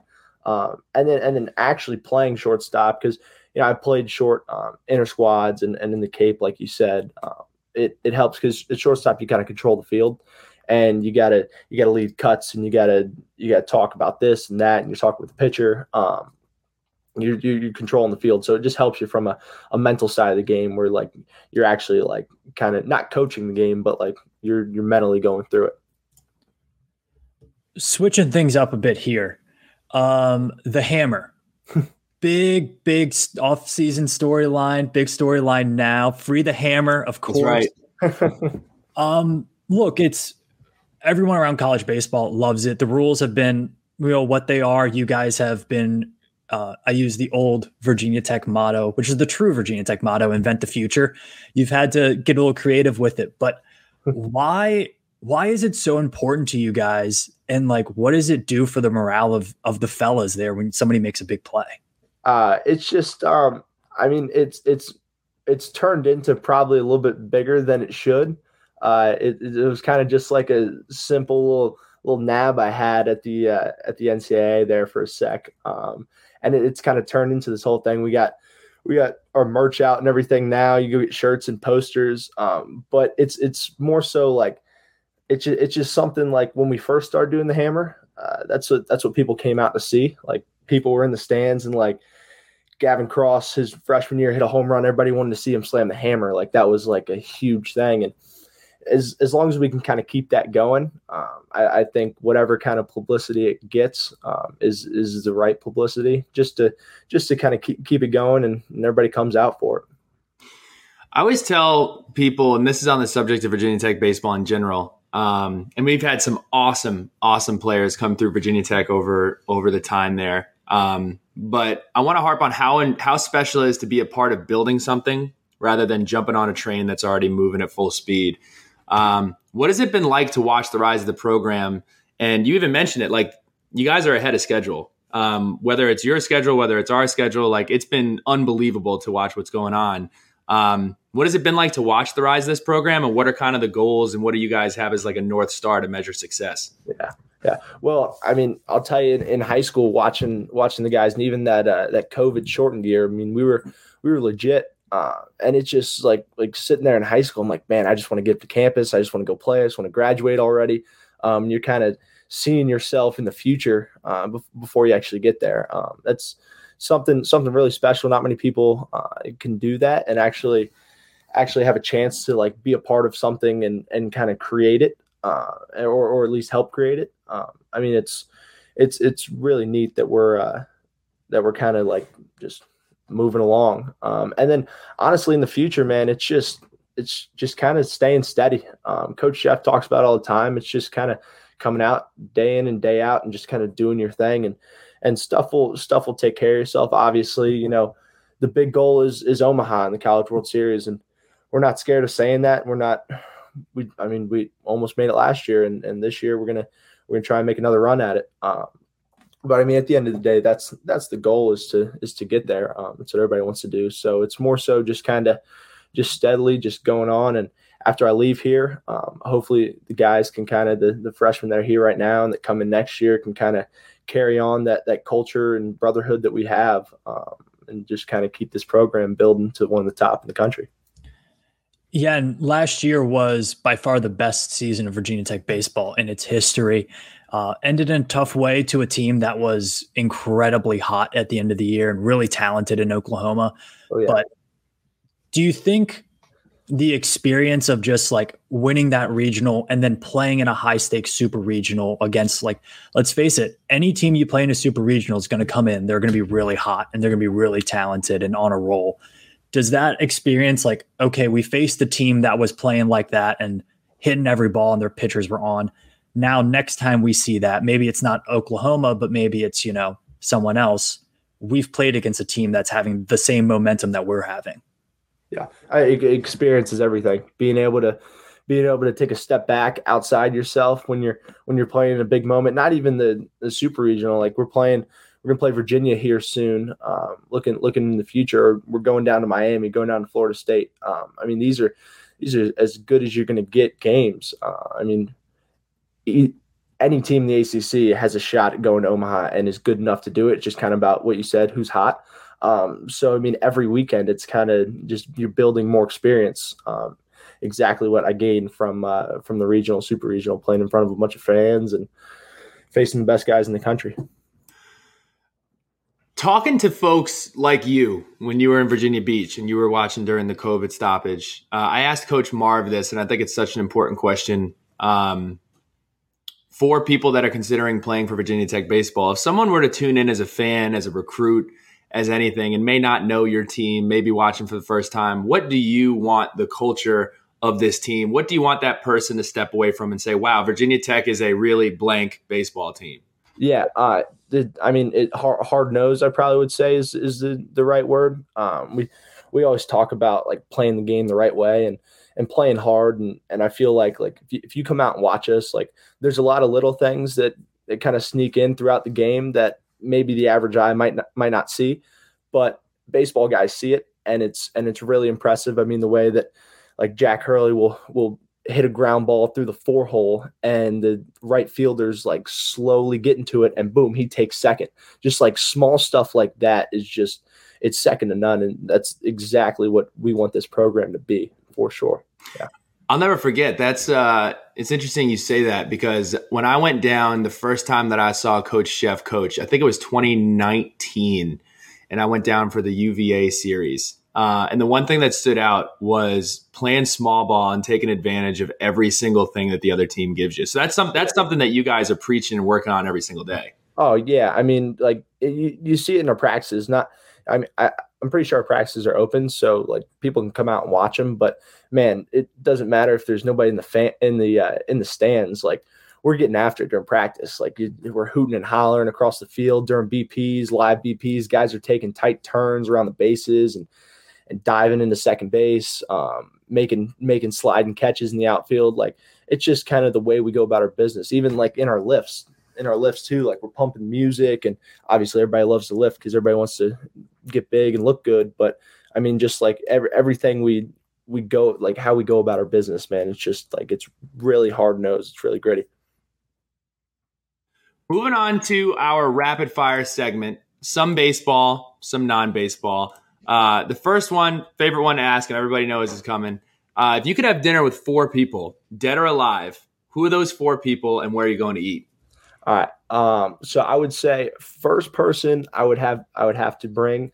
Um, and then and then actually playing shortstop because you know I played short um, inner squads and, and in the Cape like you said. Uh, it, it helps because at shortstop you kind of control the field and you gotta you gotta lead cuts and you gotta you gotta talk about this and that and you're talking with the pitcher um you're, you're controlling the field so it just helps you from a, a mental side of the game where like you're actually like kind of not coaching the game but like you're you're mentally going through it switching things up a bit here um the hammer big big off-season storyline big storyline now free the hammer of course right. um look it's everyone around college baseball loves it. The rules have been you know what they are. You guys have been. Uh, I use the old Virginia Tech motto, which is the true Virginia Tech motto: "Invent the future." You've had to get a little creative with it, but why? Why is it so important to you guys? And like, what does it do for the morale of of the fellas there when somebody makes a big play? Uh, it's just, um, I mean, it's it's it's turned into probably a little bit bigger than it should. Uh, it, it was kind of just like a simple little, little nab I had at the uh, at the NCAA there for a sec, um, and it, it's kind of turned into this whole thing. We got we got our merch out and everything now. You go get shirts and posters, um, but it's it's more so like it's just, it's just something like when we first started doing the hammer. Uh, that's what that's what people came out to see. Like people were in the stands and like Gavin Cross, his freshman year, hit a home run. Everybody wanted to see him slam the hammer. Like that was like a huge thing. And as as long as we can kind of keep that going, um, I, I, think whatever kind of publicity it gets um, is is the right publicity. Just to just to kind of keep keep it going, and, and everybody comes out for it. I always tell people, and this is on the subject of Virginia Tech baseball in general. Um, and we've had some awesome, awesome players come through Virginia Tech over over the time there. Um, but I want to harp on how how special it is to be a part of building something rather than jumping on a train that's already moving at full speed. Um, what has it been like to watch the rise of the program? And you even mentioned it, like you guys are ahead of schedule. Um, whether it's your schedule, whether it's our schedule, like it's been unbelievable to watch what's going on. Um, what has it been like to watch the rise of this program, and what are kind of the goals, and what do you guys have as like a north star to measure success? Yeah, yeah. Well, I mean, I'll tell you, in, in high school, watching watching the guys, and even that uh, that COVID shortened year, I mean, we were we were legit uh, and it's just like like sitting there in high school. I'm like, man, I just want to get to campus. I just want to go play. I just want to graduate already. Um, you're kind of seeing yourself in the future uh, be- before you actually get there. Um, that's something something really special. Not many people uh, can do that and actually actually have a chance to like be a part of something and and kind of create it uh, or or at least help create it. Um, I mean, it's it's it's really neat that we're uh, that we're kind of like just moving along. Um, and then honestly, in the future, man, it's just it's just kind of staying steady. Um, Coach Szefc talks about all the time. It's just kind of coming out day in and day out and just kind of doing your thing and and stuff will stuff will take care of yourself. Obviously, you know, the big goal is is Omaha in the College World Series, and we're not scared of saying that. We're not. We, I mean, we almost made it last year, and, and this year we're gonna we're gonna try and make another run at it. Um, but I mean, at the end of the day, that's that's the goal is to is to get there. Um, that's what everybody wants to do. So it's more so just kind of just steadily just going on. And after I leave here, um, hopefully the guys can kind of the the freshmen that are here right now and that come in next year can kind of carry on that that culture and brotherhood that we have, um, and just kind of keep this program building to one of the top in the country. Yeah, and last year was by far the best season of Virginia Tech baseball in its history. Uh, ended in a tough way to a team that was incredibly hot at the end of the year and really talented in Oklahoma. Oh, yeah. But do you think the experience of just like winning that regional and then playing in a high stakes super regional against like let's face it any team you play in a super regional is going to come in they're going to be really hot and they're going to be really talented and on a roll does that experience like okay we faced the team that was playing like that and hitting every ball and their pitchers were on now, next time we see that, maybe it's not Oklahoma, but maybe it's, you know, someone else. We've played against a team that's having the same momentum that we're having. Yeah. I, experience is everything. Being able to, being able to take a step back outside yourself when you're when you're playing in a big moment. Not even the the super regional. Like we're playing, we're gonna play Virginia here soon. Um, looking looking in the future, we're going down to Miami, going down to Florida State. Um, I mean, these are these are as good as you're gonna get games. Uh, I mean, any team in the ACC has a shot at going to Omaha and is good enough to do it. Just kind of about what you said, who's hot. Um, so I mean, every weekend it's kind of just you're building more experience. Um, exactly what I gained from uh, from the regional, super regional, playing in front of a bunch of fans and facing the best guys in the country. Talking to folks like you when you were in Virginia Beach and you were watching during the COVID stoppage, uh, I asked Coach Marv this, and I think it's such an important question um, for people that are considering playing for Virginia Tech baseball. If someone were to tune in as a fan, as a recruit, as anything, and may not know your team, maybe watching for the first time, what do you want the culture of this team? What do you want that person to step away from and say, "Wow, Virginia Tech is a really blank baseball team"? Yeah, uh, I mean, it, hard, hard nosed. I probably would say is is the, the right word. Um, we we always talk about like playing the game the right way and and playing hard, and and I feel like like if you, if you come out and watch us, like there's a lot of little things that that kind of sneak in throughout the game that maybe the average eye might not, might not see, but baseball guys see it, and it's and it's really impressive. I mean, the way that like Jack Hurley will will hit a ground ball through the four hole and the right fielder's like slowly getting to it and boom he takes second just like small stuff like that is just it's second to none and that's exactly what we want this program to be for sure yeah I'll never forget. That's uh it's interesting you say that because when I went down the first time that I saw Coach Szefc coach, I think it was 2019, and I went down for the UVA series. Uh, and the one thing that stood out was playing small ball and taking advantage of every single thing that the other team gives you. So that's some that's something that you guys are preaching and working on every single day. Oh yeah, I mean, like you, you see it in our practices. Not, I mean, I, I'm pretty sure our practices are open, so like people can come out and watch them. But man, it doesn't matter if there's nobody in the fan in the uh, in the stands. Like we're getting after it during practice. Like you, we're hooting and hollering across the field during BPs, live BPs. Guys are taking tight turns around the bases and and diving into second base, um, making making sliding catches in the outfield. Like it's just kind of the way we go about our business. Even like in our lifts, in our lifts too. Like we're pumping music, and obviously everybody loves to lift because everybody wants to get big and look good. But I mean, just like every, everything we we go like how we go about our business, man. It's just like it's really hard nosed. It's really gritty. Moving on to our rapid fire segment, some baseball, some non baseball. Uh, the first one, favorite one to ask, and everybody knows is coming. Uh, if you could have dinner with four people, dead or alive, who are those four people and where are you going to eat? All right. Um, so I would say first person I would have I would have to bring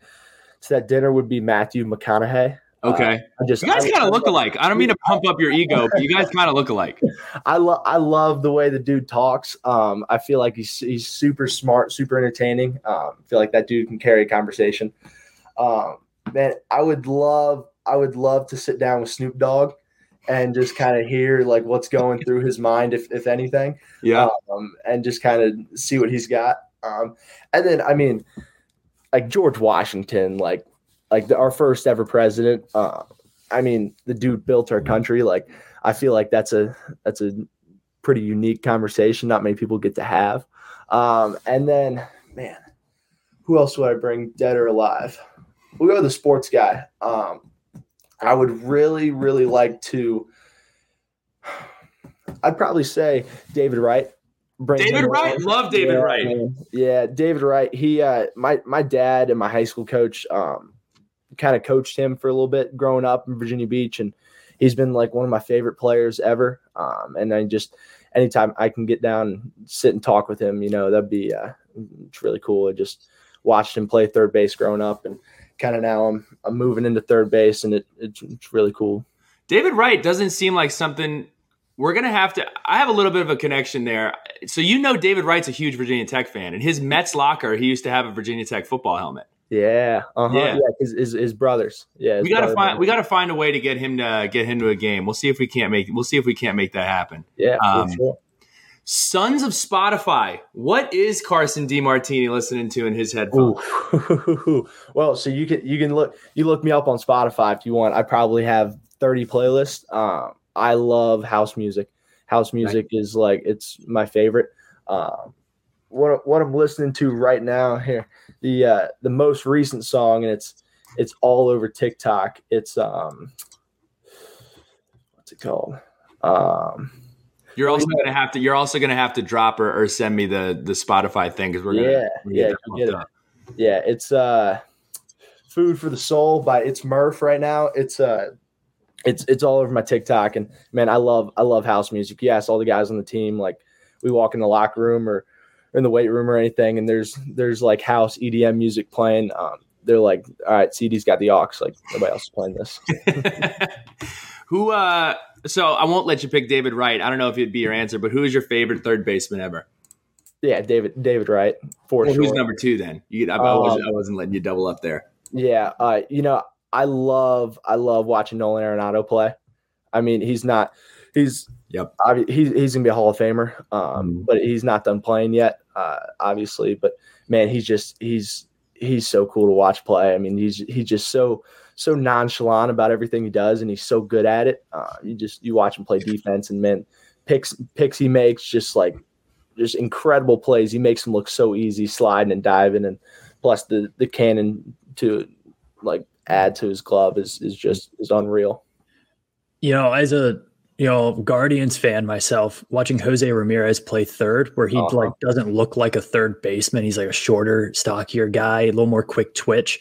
to that dinner would be Matthew McConaughey. Okay. Uh, I just You guys kind of look alike. I don't mean to pump up your ego, but you guys kind of look alike. I love I love the way the dude talks. Um, I feel like he's he's super smart, super entertaining. Um, I feel like that dude can carry a conversation. Um, man, I would love I would love to sit down with Snoop Dogg and just kind of hear like what's going through his mind, if if anything. Yeah. um, and just kind of see what he's got. Um, and then, I mean, like George Washington, like like the, our first ever president. Uh, I mean, the dude built our country. Like, I feel like that's a that's a pretty unique conversation. Not many people get to have. Um, and then, man, who else would I bring, dead or alive? We'll go with the sports guy. Um, I would really, really like to. I'd probably say David Wright. David Wright? Love David Yeah, Wright. man. Yeah, David Wright. He, uh, my my dad and my high school coach, um, kind of coached him for a little bit growing up in Virginia Beach, and he's been like one of my favorite players ever. Um, and I just anytime I can get down and sit and talk with him, you know, that'd be uh, it's really cool. I just watched him play third base growing up, and kind of now I'm I'm moving into third base, and it, it's, it's really cool. David Wright doesn't seem like something we're gonna have to. I have a little bit of a connection there. So you know, David Wright's a huge Virginia Tech fan, and his Mets locker, he used to have a Virginia Tech football helmet. Yeah, uh-huh. Yeah. yeah, his, his, his brothers. Yeah, his We gotta brother- find we gotta find a way to get him to get him to a game. We'll see if we can't make we'll see if we can't make that happen. Yeah, um, sure. Sons of Spotify. What is Carson DeMartini listening to in his headphones? Well, so you can you can look you look me up on Spotify if you want. I probably have 30 playlists. Um, I love house music. House music is like it's my favorite. Um, what what I'm listening to right now here, the uh, the most recent song, and it's it's all over TikTok. It's um, what's it called? Um, You're also gonna have to. You're also gonna have to drop or, or send me the the Spotify thing because we're gonna. Yeah, we're gonna yeah, it. yeah, it's uh, food for the soul by it's Murph right now. It's uh, it's it's all over my TikTok, and man, I love I love house music. You ask all the guys on the team, like we walk in the locker room or, or in the weight room or anything, and there's there's like house EDM music playing. Um, they're like, all right, CD's got the aux. Like nobody else is playing this. who? uh So I won't let you pick David Wright. I don't know if it'd be your answer, but who is your favorite third baseman ever? Yeah, David David Wright for Well, sure. who's number two then? You, I, I, wasn't, Um, I wasn't letting you double up there. Yeah, uh, you know, I love I love watching Nolan Arenado play. I mean, he's not he's Yep. he's he's gonna be a Hall of Famer, um, Mhm. but he's not done playing yet, uh, obviously. But man, he's just he's he's so cool to watch play. I mean, he's he's just so so nonchalant about everything he does, and he's so good at it. Uh, you just you watch him play defense, and man, picks picks he makes just like just incredible plays. He makes them look so easy, sliding and diving, and plus the the cannon to like add to his glove is is just is unreal. You know, as a you know Guardians fan myself, watching Jose Ramirez play third, where he Uh-huh. like doesn't look like a third baseman. He's like a shorter, stockier guy, a little more quick twitch.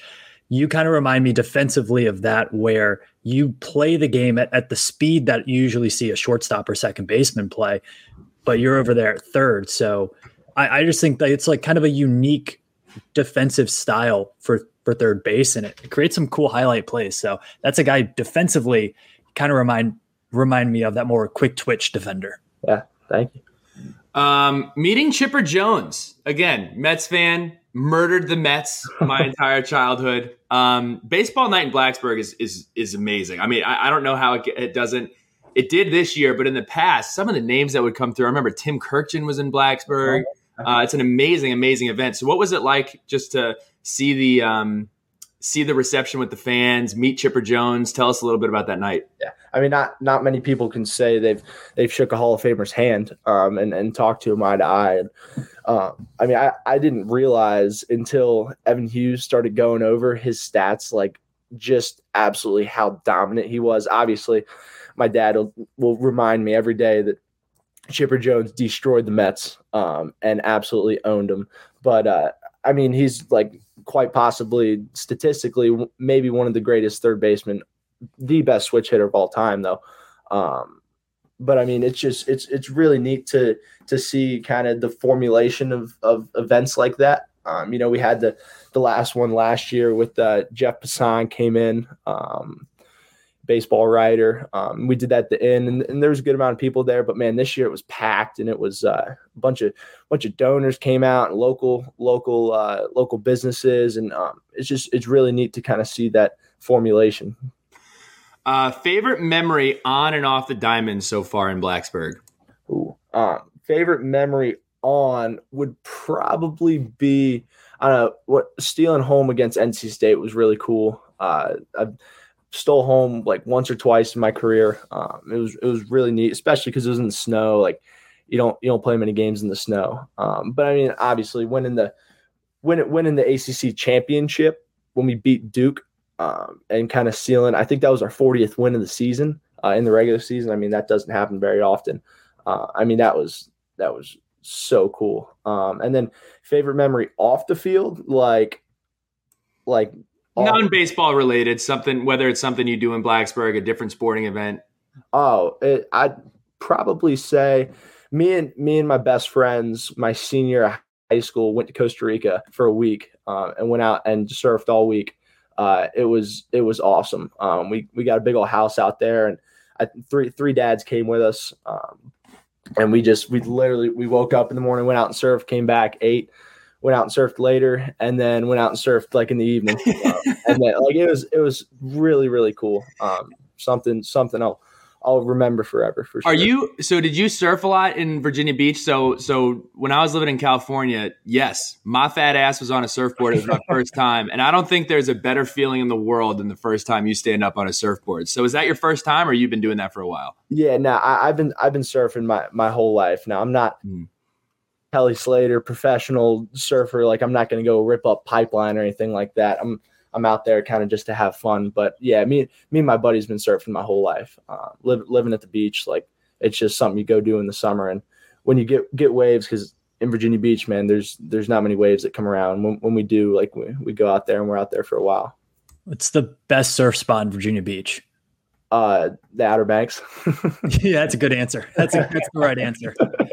You kind of remind me defensively of that, where you play the game at, at the speed that you usually see a shortstop or second baseman play, but you're over there at third. So I, I just think that it's like kind of a unique defensive style for for third base, and it creates some cool highlight plays. So that's a guy defensively kind of remind remind me of that more quick twitch defender. Yeah, thank you. Um, meeting Chipper Jones again, Mets fan, murdered the Mets my entire childhood. Um, baseball night in Blacksburg is is is amazing. I mean, I, I don't know how it, it doesn't. It did this year, but in the past, some of the names that would come through. I remember Tim Kurkjian was in Blacksburg. Uh, it's an amazing, amazing event. So, what was it like just to see the um, see the reception with the fans, meet Chipper Jones? Tell us a little bit about that night. Yeah, I mean, not not many people can say they've they've shook a Hall of Famer's hand um, and and talked to him eye to eye. And, um, I mean, I, I didn't realize until Evan Hughes started going over his stats, like just absolutely how dominant he was. Obviously, my dad will, will remind me every day that Chipper Jones destroyed the Mets um, and absolutely owned them. But uh, I mean, he's like quite possibly statistically maybe one of the greatest third basemen the best switch hitter of all time though. Um but i mean it's just it's it's really neat to to see kind of the formulation of of events like that. Um you know we had the the last one last year with uh jeff passan came in um baseball writer um we did that at the end, and, and there was a good amount of people there but man this year it was packed and it was uh, a bunch of bunch of donors came out and local local uh local businesses and um it's just it's really neat to kind of see that formulation Uh, favorite memory on and off the diamond so far in Blacksburg. Ooh. Um, favorite memory on would probably be I don't know what stealing home against NC State was really cool. Uh, I stole home like once or twice in my career. Um, it was it was really neat, especially because it was in the snow. Like you don't you don't play many games in the snow. Um, but I mean, obviously, winning the win winning the ACC championship when we beat Duke um, and kind of sealing. I think that was our 40th win of the season uh, in the regular season. I mean, that doesn't happen very often. Uh, I mean, that was that was so cool. Um, and then favorite memory off the field, like like off- Non baseball related, something whether it's something you do in Blacksburg, a different sporting event. Oh, it, I'd probably say me and me and my best friends, my senior high school, went to Costa Rica for a week uh, and went out and surfed all week. Uh, it was it was awesome. Um, we we got a big old house out there, and I, three three dads came with us, um, and we just we literally we woke up in the morning, went out and surfed, came back, ate, went out and surfed later, and then went out and surfed like in the evening, um, and then like it was it was really really cool. Um, something something I'll I'll remember forever for sure. Are you so did you surf a lot in Virginia Beach? So so when I was living in California, yes, my fat ass was on a surfboard. It was my first time. And I don't think there's a better feeling in the world than the first time you stand up on a surfboard. So is that your first time or you've been doing that for a while? Yeah, no, I, have been I've been surfing my my whole life. Now I'm not Mm. Kelly Slater, professional surfer. Like I'm not going to go rip up pipeline or anything like that. I'm I'm out there kind of just to have fun. But yeah, me me and my buddy's been surfing my whole life. Uh, live, living at the beach, like it's just something you go do in the summer. And when you get get waves, because in Virginia Beach, man, there's there's not many waves that come around. When, when we do, like we, we go out there and we're out there for a while. It's the best surf spot in Virginia Beach. Uh, the Outer Banks. yeah, that's a good answer. That's a, that's the right answer.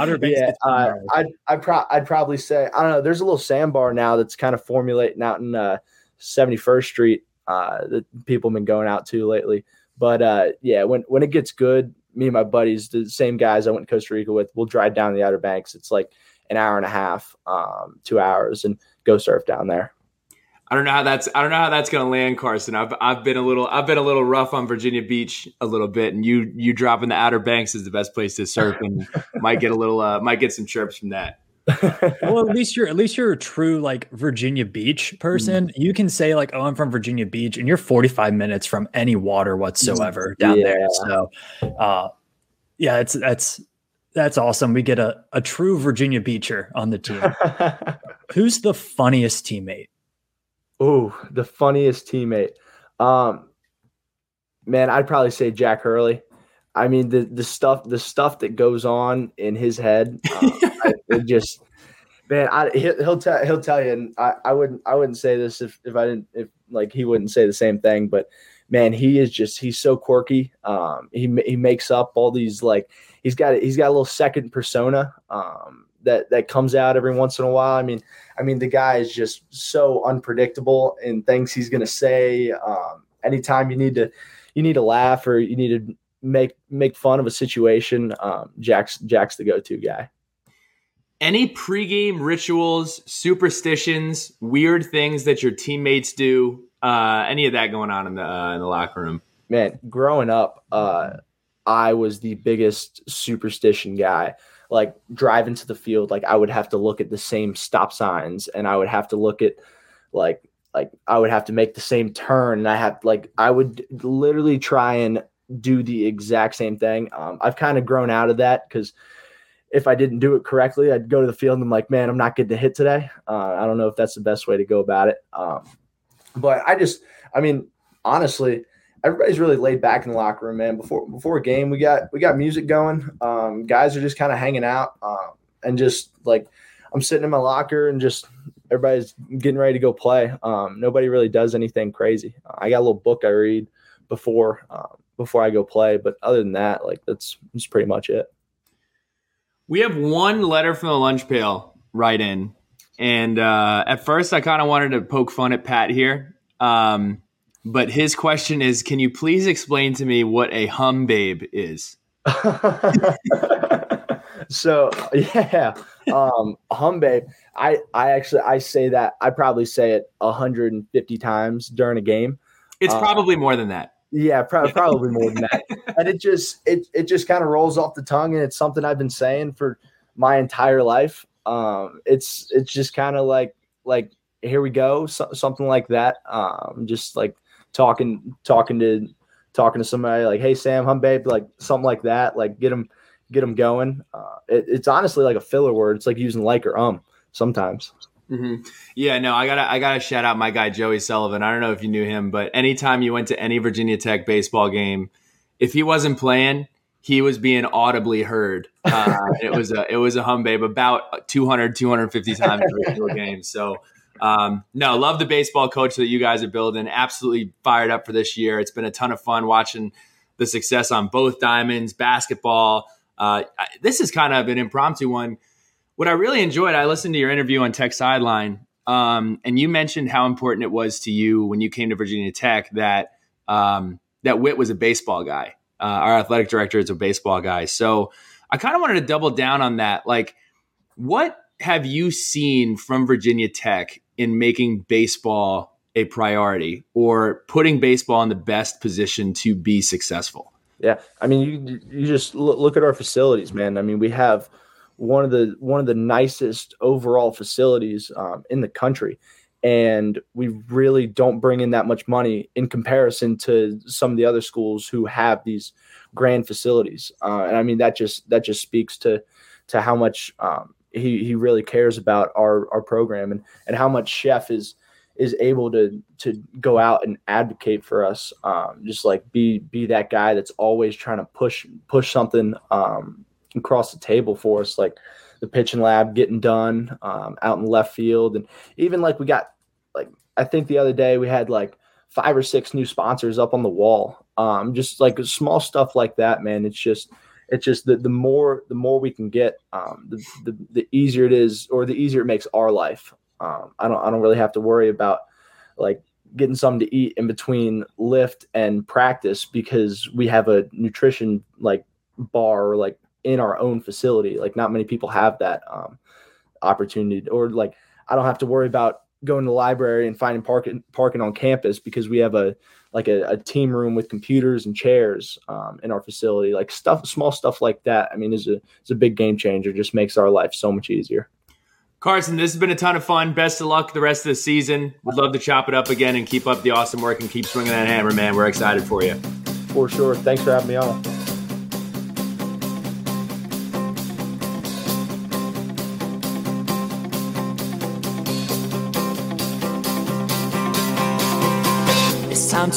Outer Banks. yeah, uh. I'd I'd, pro- I'd probably say I don't know. There's a little sandbar now that's kind of formulating out in uh, 71st Street uh, that people have been going out to lately. But uh, yeah, when when it gets good, me and my buddies, the same guys I went to Costa Rica with, we'll drive down the Outer Banks. It's like an hour and a half, um, two hours, and go surf down there. I don't know how that's I don't know how that's going to land, Carson. I've I've been a little I've been a little rough on Virginia Beach a little bit, and you you dropping the Outer Banks is the best place to surf, and might get a little uh, might get some chirps from that. well, at least you're at least you're a true like Virginia Beach person. You can say like, "Oh, I'm from Virginia Beach," and you're 45 minutes from any water whatsoever down there. Yeah. So, uh, yeah, it's that's that's awesome. We get a a true Virginia Beacher on the team. Who's the funniest teammate? Oh, the funniest teammate. Um, man, I'd probably say Jack Hurley. I mean, the the stuff the stuff that goes on in his head, um, I, it just man, I, he'll, he'll tell he'll tell you, and I, I wouldn't I wouldn't say this if if I didn't if like he wouldn't say the same thing, but man, he is just he's so quirky. Um, he he makes up all these like he's got he's got a little second persona um that that comes out every once in a while. I mean, I mean the guy is just so unpredictable in things he's gonna say. Um, anytime you need to you need to laugh or you need to make make fun of a situation, um, Jack's Jack's the go to guy. Any pregame rituals, superstitions, weird things that your teammates do? Uh, any of that going on in the uh, in the locker room? man, growing up, uh, I was the biggest superstition guy. Like drive into the field, like I would have to look at the same stop signs, and I would have to look at like like I would have to make the same turn, and I have like I would literally try and do the exact same thing. Um, I've kind of grown out of that because if I didn't do it correctly, I'd go to the field and I'm like, man, I'm not getting to hit today. Uh, I don't know if that's the best way to go about it. Um, but I just, I mean, honestly, everybody's really laid back in the locker room, man. Before before a game, we got we got music going. Um, guys are just kind of hanging out um, and just like I'm sitting in my locker and just everybody's getting ready to go play. Um, nobody really does anything crazy. I got a little book I read before um, before I go play, but other than that, like that's that's pretty much it. We have one letter from the lunch pail right in. And uh, at first, I kind of wanted to poke fun at Pat here. Um, but his question is Can you please explain to me what a hum babe is? so yeah, um, hum babe. I I actually I say that I probably say it 150 times during a game. It's Uh, probably more than that. Yeah, pro- probably more than that. And it just it it just kind of rolls off the tongue, and it's something I've been saying for my entire life. Um, it's it's just kind of like like here we go, so, something like that. Um, just like talking talking to talking to somebody like, hey Sam, hum babe, like something like that. Like get them get them going. Uh, it, it's honestly like a filler word. It's like using like or um sometimes. hmm Yeah, no, I gotta, I gotta shout out my guy Joey Sullivan. I don't know if you knew him, but anytime you went to any Virginia Tech baseball game, if he wasn't playing, he was being audibly heard. Uh, it was a, it was a hum babe about 200, 250 times every single game. So, um, no, love the baseball coach that you guys are building. Absolutely fired up for this year. It's been a ton of fun watching the success on both diamonds, basketball. Uh, I- this is kind of an impromptu one what I really enjoyed, I listened to your interview on Tech Sideline, um, and you mentioned how important it was to you when you came to Virginia Tech that um, that Whit was a baseball guy. Uh, our athletic director is a baseball guy, so I kind of wanted to double down on that. Like, what have you seen from Virginia Tech in making baseball a priority or putting baseball in the best position to be successful? Yeah, I mean, you you just look, at our facilities, man. I mean, we have one of the one of the nicest overall facilities um, in the country, and we really don't bring in that much money in comparison to some of the other schools who have these grand facilities. Uh, and I mean, that just that just speaks to to how much um, he he really cares about our our program and and how much Szefc is is able to to go out and advocate for us um, just like be be that guy that's always trying to push push something um, across the table for us like the pitching lab getting done um, out in left field. And even like we got like i think the other day we had like five or six new sponsors up on the wall. Um, just like small stuff like that man. It's just it's just the, the more the more we can get um, the, the the easier it is or the easier it makes our life um, I don't I don't really have to worry about like getting something to eat in between lift and practice because we have a nutrition like bar like in our own facility. Like not many people have that um, opportunity or like I don't have to worry about going to the library and finding parking parking on campus because we have a like a, a team room with computers and chairs um, in our facility like stuff small stuff like that i mean is a is a big game changer just makes our life so much easier Carson, this has been a ton of fun. Best of luck the rest of the season. We'd love to chop it up again and keep up the awesome work and keep swinging that hammer, man. We're excited for you. for sure thanks for having me on